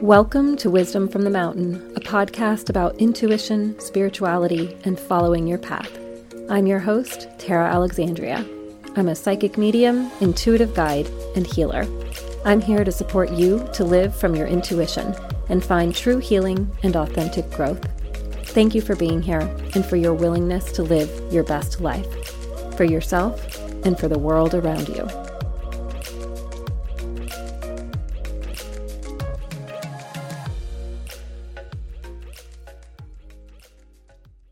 Welcome to Wisdom from the Mountain, a podcast about intuition, spirituality, and following your path. I'm your host, Tara Alexandria. I'm a psychic medium, intuitive guide, and healer. I'm here to support you to live from your intuition and find true healing and authentic growth. Thank you for being here and for your willingness to live your best life for yourself and for the world around you.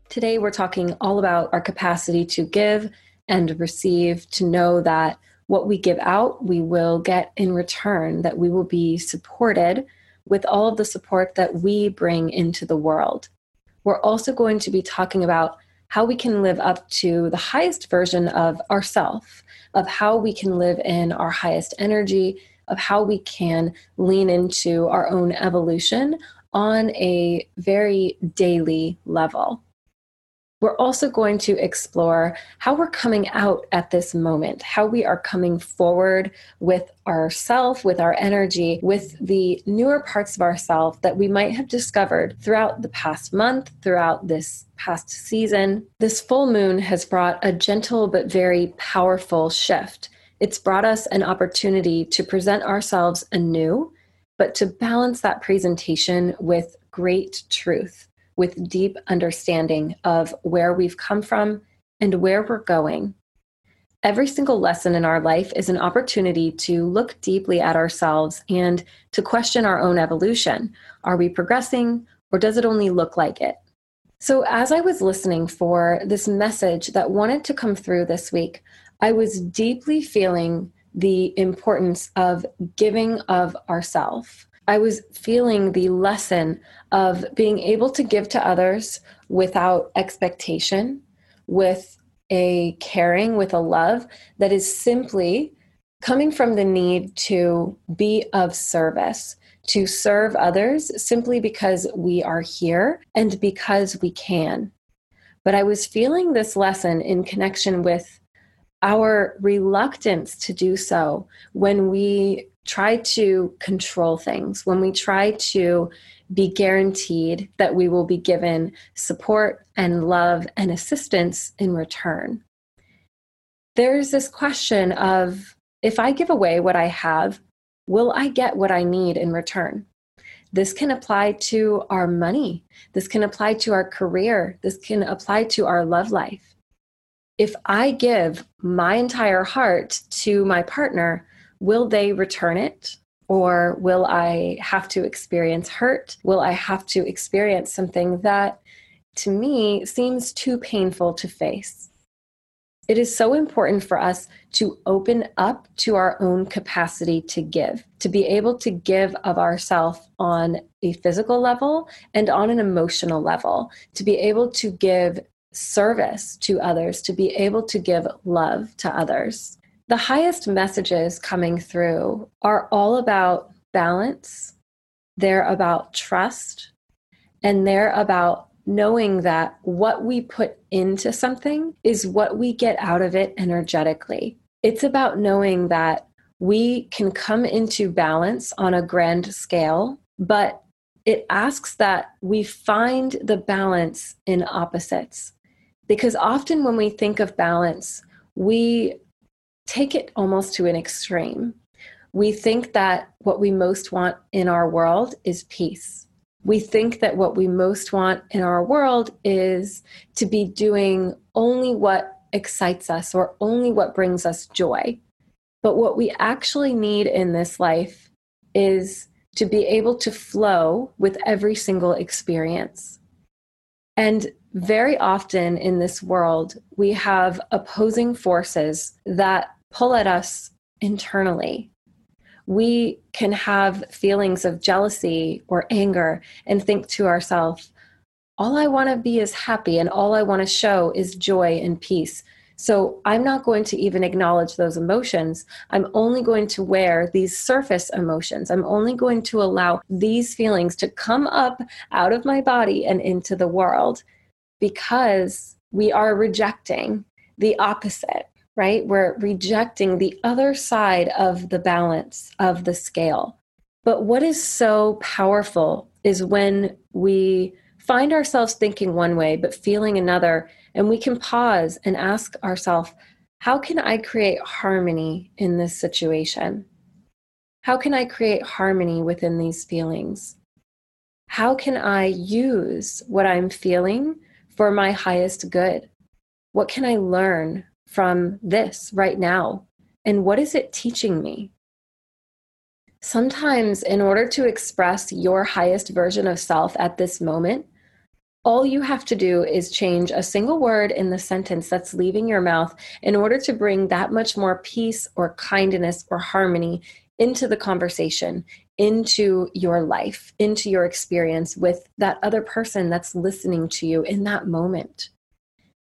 Today, we're talking all about our capacity to give and receive, to know that what we give out, we will get in return, that we will be supported with all of the support that we bring into the world. We're also going to be talking about how we can live up to the highest version of ourself, of how we can live in our highest energy, of how we can lean into our own evolution on a very daily level. We're also going to explore how we're coming out at this moment, how we are coming forward with ourself, with our energy, with the newer parts of ourself that we might have discovered throughout the past month, throughout this past season. This full moon has brought a gentle but very powerful shift. It's brought us an opportunity to present ourselves anew, but to balance that presentation with great truth with deep understanding of where we've come from and where we're going. Every single lesson in our life is an opportunity to look deeply at ourselves and to question our own evolution. Are we progressing or does it only look like it? So, as I was listening for this message that wanted to come through this week, I was deeply feeling the importance of giving of ourself. I was feeling the lesson of being able to give to others without expectation, with a caring, with a love that is simply coming from the need to be of service, to serve others simply because we are here and because we can. But I was feeling this lesson in connection with our reluctance to do so when we try to control things, when we try to be guaranteed that we will be given support and love and assistance in return. There's this question of if I give away what I have, will I get what I need in return? This can apply to our money. This can apply to our career. This can apply to our love life. If I give my entire heart to my partner, will they return it? Or will I have to experience hurt? Will I have to experience something that to me seems too painful to face? It is so important for us to open up to our own capacity to give, to be able to give of ourselves on a physical level and on an emotional level, to be able to give service to others, to be able to give love to others the highest messages coming through are all about balance, they're about trust, and they're about knowing that what we put into something is what we get out of it energetically. It's about knowing that we can come into balance on a grand scale, but it asks that we find the balance in opposites. Because often when we think of balance, we take it almost to an extreme. We think that what we most want in our world is peace. We think that what we most want in our world is to be doing only what excites us or only what brings us joy. But what we actually need in this life is to be able to flow with every single experience. And very often in this world, we have opposing forces that pull at us internally. We can have feelings of jealousy or anger and think to ourselves, all I want to be is happy and all I want to show is joy and peace. So I'm not going to even acknowledge those emotions. I'm only going to wear these surface emotions. I'm only going to allow these feelings to come up out of my body and into the world because we are rejecting the opposite right? We're rejecting the other side of the balance of the scale. But what is so powerful is when we find ourselves thinking one way but feeling another, and we can pause and ask ourselves, how can I create harmony in this situation? How can I create harmony within these feelings? How can I use what I'm feeling for my highest good? What can I learn from this right now? And what is it teaching me? Sometimes, in order to express your highest version of self at this moment, all you have to do is change a single word in the sentence that's leaving your mouth in order to bring that much more peace or kindness or harmony into the conversation, into your life, into your experience with that other person that's listening to you in that moment.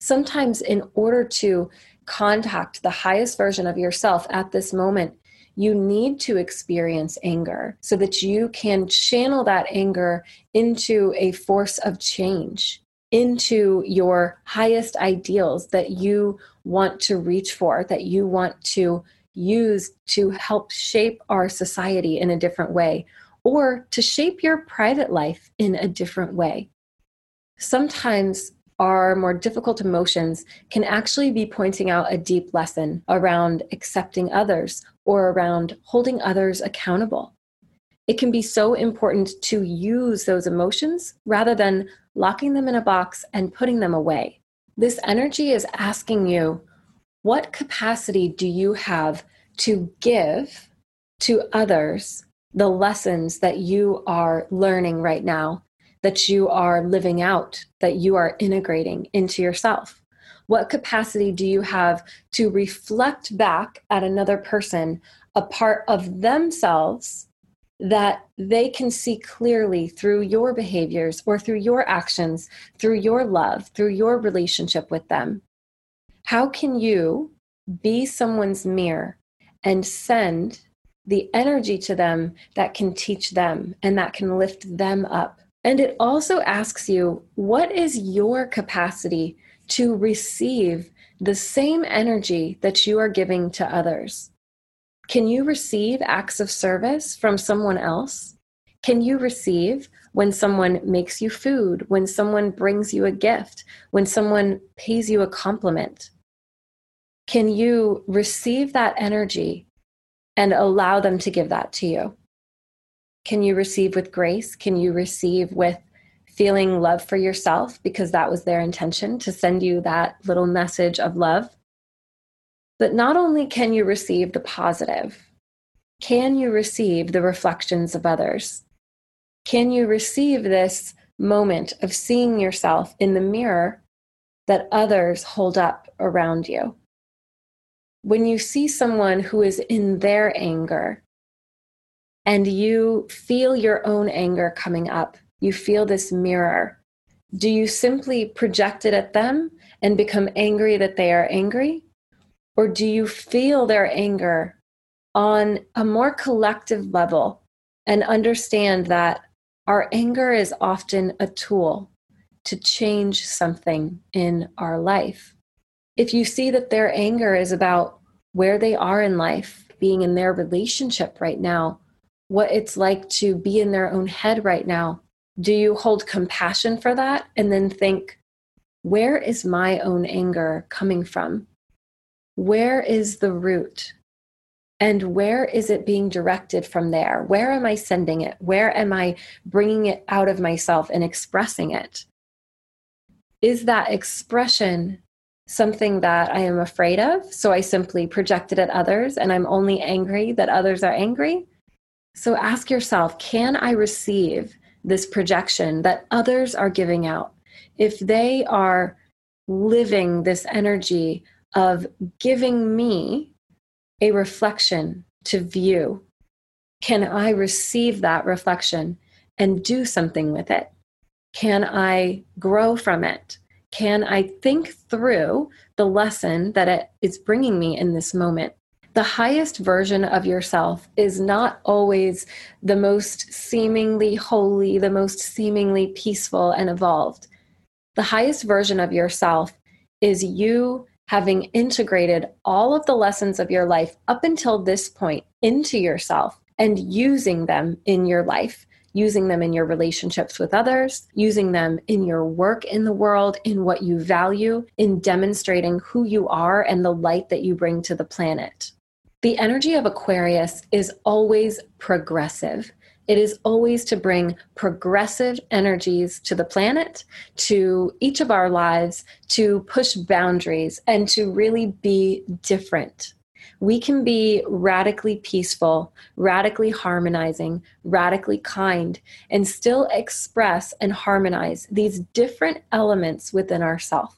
Sometimes, in order to contact the highest version of yourself at this moment, you need to experience anger so that you can channel that anger into a force of change, into your highest ideals that you want to reach for, that you want to use to help shape our society in a different way, or to shape your private life in a different way. Sometimes our more difficult emotions can actually be pointing out a deep lesson around accepting others or around holding others accountable. It can be so important to use those emotions rather than locking them in a box and putting them away. This energy is asking you, what capacity do you have to give to others the lessons that you are learning right now that you are living out, that you are integrating into yourself? What capacity do you have to reflect back at another person a part of themselves that they can see clearly through your behaviors or through your actions, through your love, through your relationship with them? How can you be someone's mirror and send the energy to them that can teach them and that can lift them up? And it also asks you, what is your capacity to receive the same energy that you are giving to others? Can you receive acts of service from someone else? Can you receive when someone makes you food, when someone brings you a gift, when someone pays you a compliment? Can you receive that energy and allow them to give that to you? Can you receive with grace? Can you receive with feeling love for yourself because that was their intention to send you that little message of love? But not only can you receive the positive, can you receive the reflections of others? Can you receive this moment of seeing yourself in the mirror that others hold up around you? When you see someone who is in their anger, and you feel your own anger coming up, you feel this mirror, do you simply project it at them and become angry that they are angry? Or do you feel their anger on a more collective level and understand that our anger is often a tool to change something in our life? If you see that their anger is about where they are in life, being in their relationship right now, what it's like to be in their own head right now, do you hold compassion for that and then think, where is my own anger coming from? Where is the root? And where is it being directed from there? Where am I sending it? Where am I bringing it out of myself and expressing it? Is that expression something that I am afraid of? So I simply project it at others and I'm only angry that others are angry? So ask yourself can I receive this projection that others are giving out? If they are living this energy of giving me a reflection to view, can I receive that reflection and do something with it? Can I grow from it? Can I think through the lesson that it is bringing me in this moment? The highest version of yourself is not always the most seemingly holy, the most seemingly peaceful and evolved. The highest version of yourself is you having integrated all of the lessons of your life up until this point into yourself and using them in your life, using them in your relationships with others, using them in your work in the world, in what you value, in demonstrating who you are and the light that you bring to the planet. The energy of Aquarius is always progressive. It is always to bring progressive energies to the planet, to each of our lives, to push boundaries, and to really be different. We can be radically peaceful, radically harmonizing, radically kind, and still express and harmonize these different elements within ourselves.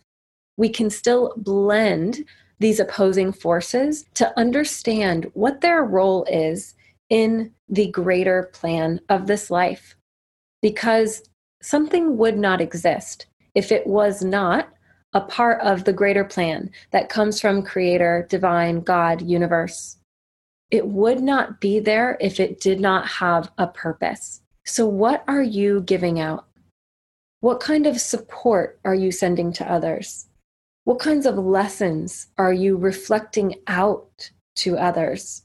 We can still blend these opposing forces to understand what their role is in the greater plan of this life. Because something would not exist if it was not a part of the greater plan that comes from Creator, Divine, God, Universe. It would not be there if it did not have a purpose. So, what are you giving out? What kind of support are you sending to others? What kinds of lessons are you reflecting out to others?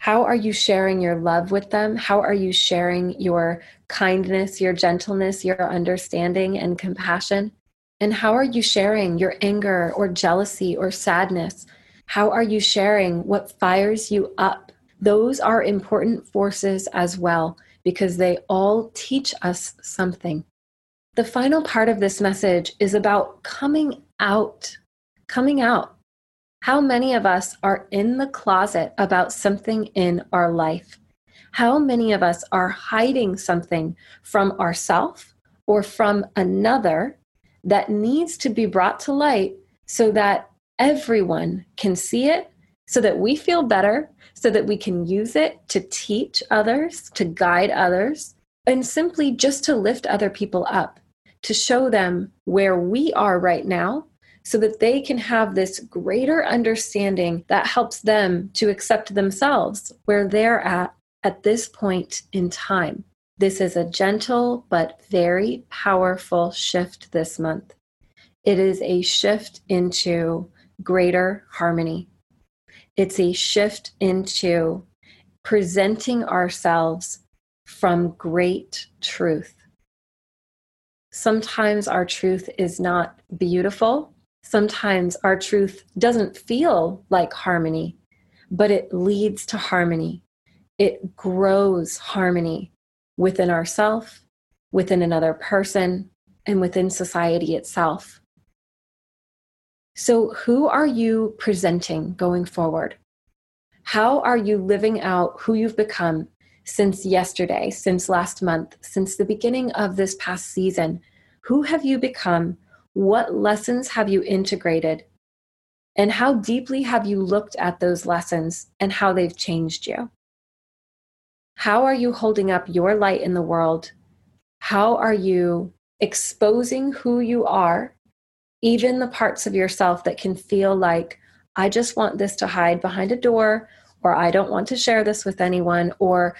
How are you sharing your love with them? How are you sharing your kindness, your gentleness, your understanding and compassion? And how are you sharing your anger or jealousy or sadness? How are you sharing what fires you up? Those are important forces as well because they all teach us something. The final part of this message is about coming out. Coming out. How many of us are in the closet about something in our life? How many of us are hiding something from ourself or from another that needs to be brought to light so that everyone can see it, so that we feel better, so that we can use it to teach others, to guide others, and simply just to lift other people up to show them where we are right now so that they can have this greater understanding that helps them to accept themselves where they're at at this point in time. This is a gentle but very powerful shift this month. It is a shift into greater harmony. It's a shift into presenting ourselves from great truth sometimes our truth is not beautiful. Sometimes our truth doesn't feel like harmony, but it leads to harmony. It grows harmony within ourself, within another person, and within society itself. So, who are you presenting going forward? How are you living out who you've become since yesterday, since last month, since the beginning of this past season? Who have you become? What lessons have you integrated? And how deeply have you looked at those lessons and how they've changed you? How are you holding up your light in the world? How are you exposing who you are, even the parts of yourself that can feel like, I just want this to hide behind a door, or I don't want to share this with anyone, or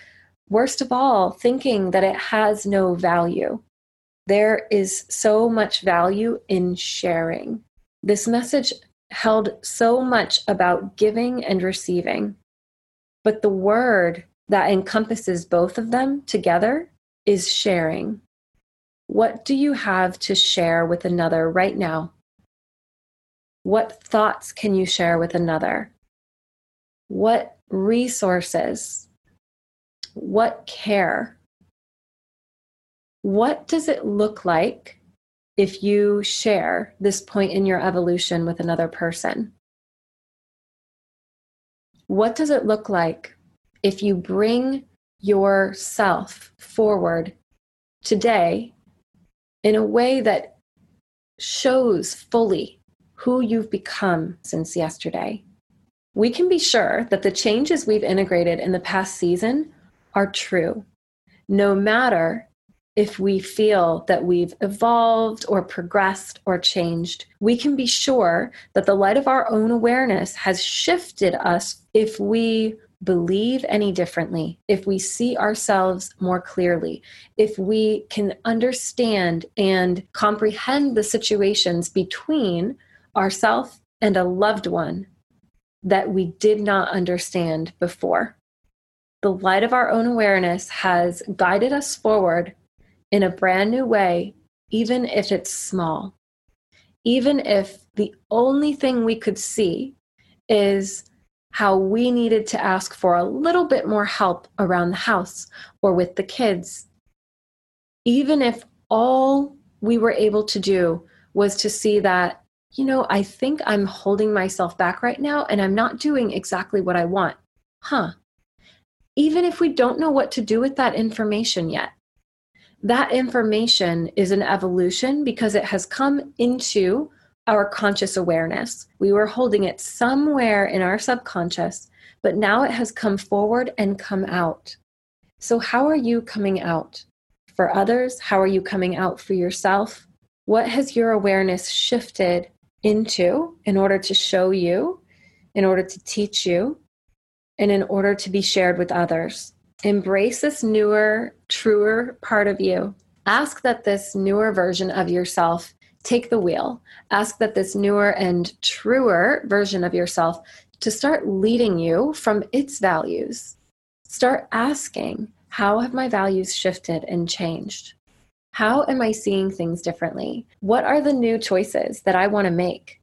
worst of all, thinking that it has no value. There is so much value in sharing. This message held so much about giving and receiving, but the word that encompasses both of them together is sharing. What do you have to share with another right now? What thoughts can you share with another? What resources? What care? What does it look like if you share this point in your evolution with another person? What does it look like if you bring yourself forward today in a way that shows fully who you've become since yesterday? We can be sure that the changes we've integrated in the past season are true, no matter if we feel that we've evolved or progressed or changed, we can be sure that the light of our own awareness has shifted us if we believe any differently, if we see ourselves more clearly, if we can understand and comprehend the situations between ourself and a loved one that we did not understand before. the light of our own awareness has guided us forward in a brand new way, even if it's small. Even if the only thing we could see is how we needed to ask for a little bit more help around the house or with the kids. Even if all we were able to do was to see that, you know, I think I'm holding myself back right now and I'm not doing exactly what I want. Huh. Even if we don't know what to do with that information yet, that information is an evolution because it has come into our conscious awareness. We were holding it somewhere in our subconscious, but now it has come forward and come out. So, how are you coming out for others? How are you coming out for yourself? What has your awareness shifted into in order to show you, in order to teach you, and in order to be shared with others? Embrace this newer, truer part of you. Ask that this newer version of yourself take the wheel. Ask that this newer and truer version of yourself to start leading you from its values. Start asking, how have my values shifted and changed? How am I seeing things differently? What are the new choices that I want to make?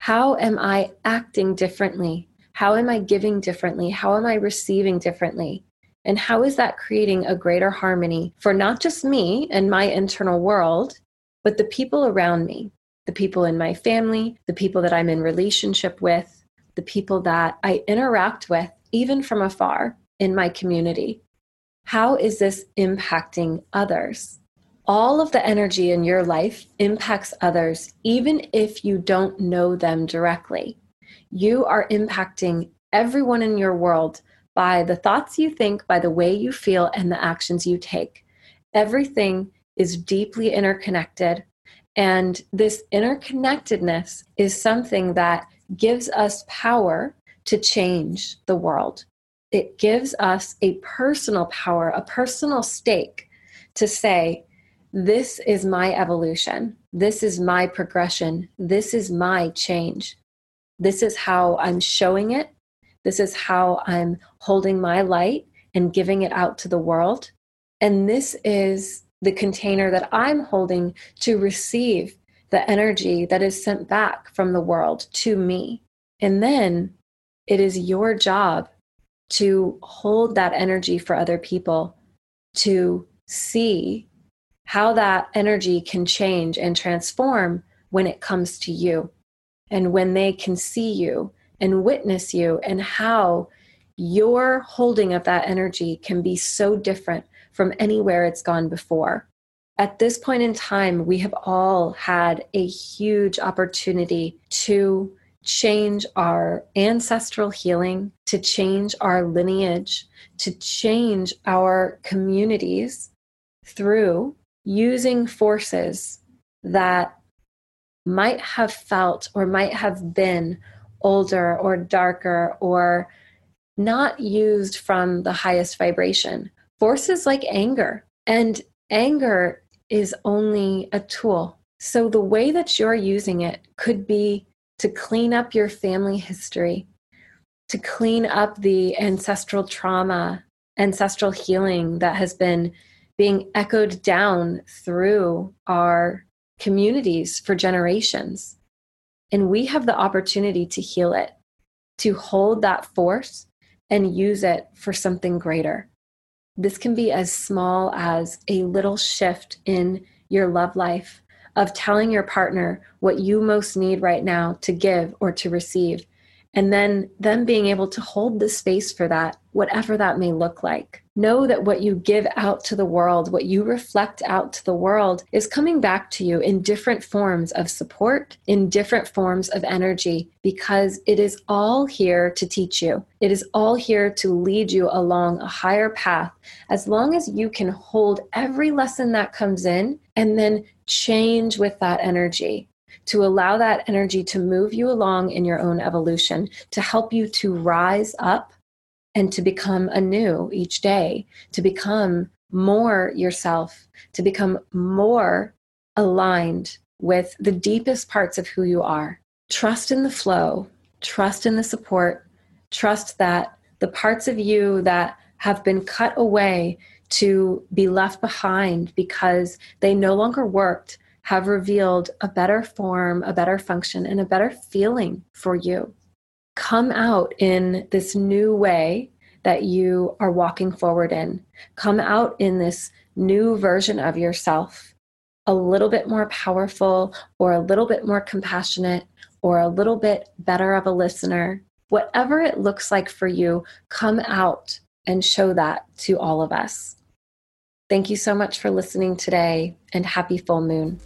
How am I acting differently? How am I giving differently? How am I receiving differently? And how is that creating a greater harmony for not just me and my internal world, but the people around me, the people in my family, the people that I'm in relationship with, the people that I interact with, even from afar in my community. How is this impacting others? All of the energy in your life impacts others, even if you don't know them directly. You are impacting everyone in your world by the thoughts you think, by the way you feel, and the actions you take. Everything is deeply interconnected. And this interconnectedness is something that gives us power to change the world. It gives us a personal power, a personal stake to say, this is my evolution. This is my progression. This is my change. This is how I'm showing it. This is how I'm holding my light and giving it out to the world. And this is the container that I'm holding to receive the energy that is sent back from the world to me. And then it is your job to hold that energy for other people, to see how that energy can change and transform when it comes to you and when they can see you and witness you and how your holding of that energy can be so different from anywhere it's gone before. At this point in time, we have all had a huge opportunity to change our ancestral healing, to change our lineage, to change our communities through using forces that might have felt or might have been older or darker or not used from the highest vibration. Forces like anger. And anger is only a tool. So the way that you're using it could be to clean up your family history, to clean up the ancestral trauma, ancestral healing that has been being echoed down through our communities for generations. And we have the opportunity to heal it, to hold that force and use it for something greater. This can be as small as a little shift in your love life of telling your partner what you most need right now to give or to receive. And then them being able to hold the space for that, whatever that may look like. Know that what you give out to the world, what you reflect out to the world, is coming back to you in different forms of support, in different forms of energy, because it is all here to teach you. It is all here to lead you along a higher path. As long as you can hold every lesson that comes in and then change with that energy to allow that energy to move you along in your own evolution, to help you to rise up and to become anew each day, to become more yourself, to become more aligned with the deepest parts of who you are. Trust in the flow, trust in the support, trust that the parts of you that have been cut away to be left behind because they no longer worked have revealed a better form, a better function, and a better feeling for you. Come out in this new way that you are walking forward in. Come out in this new version of yourself, a little bit more powerful, or a little bit more compassionate, or a little bit better of a listener. Whatever it looks like for you, come out and show that to all of us. Thank you so much for listening today and happy full moon.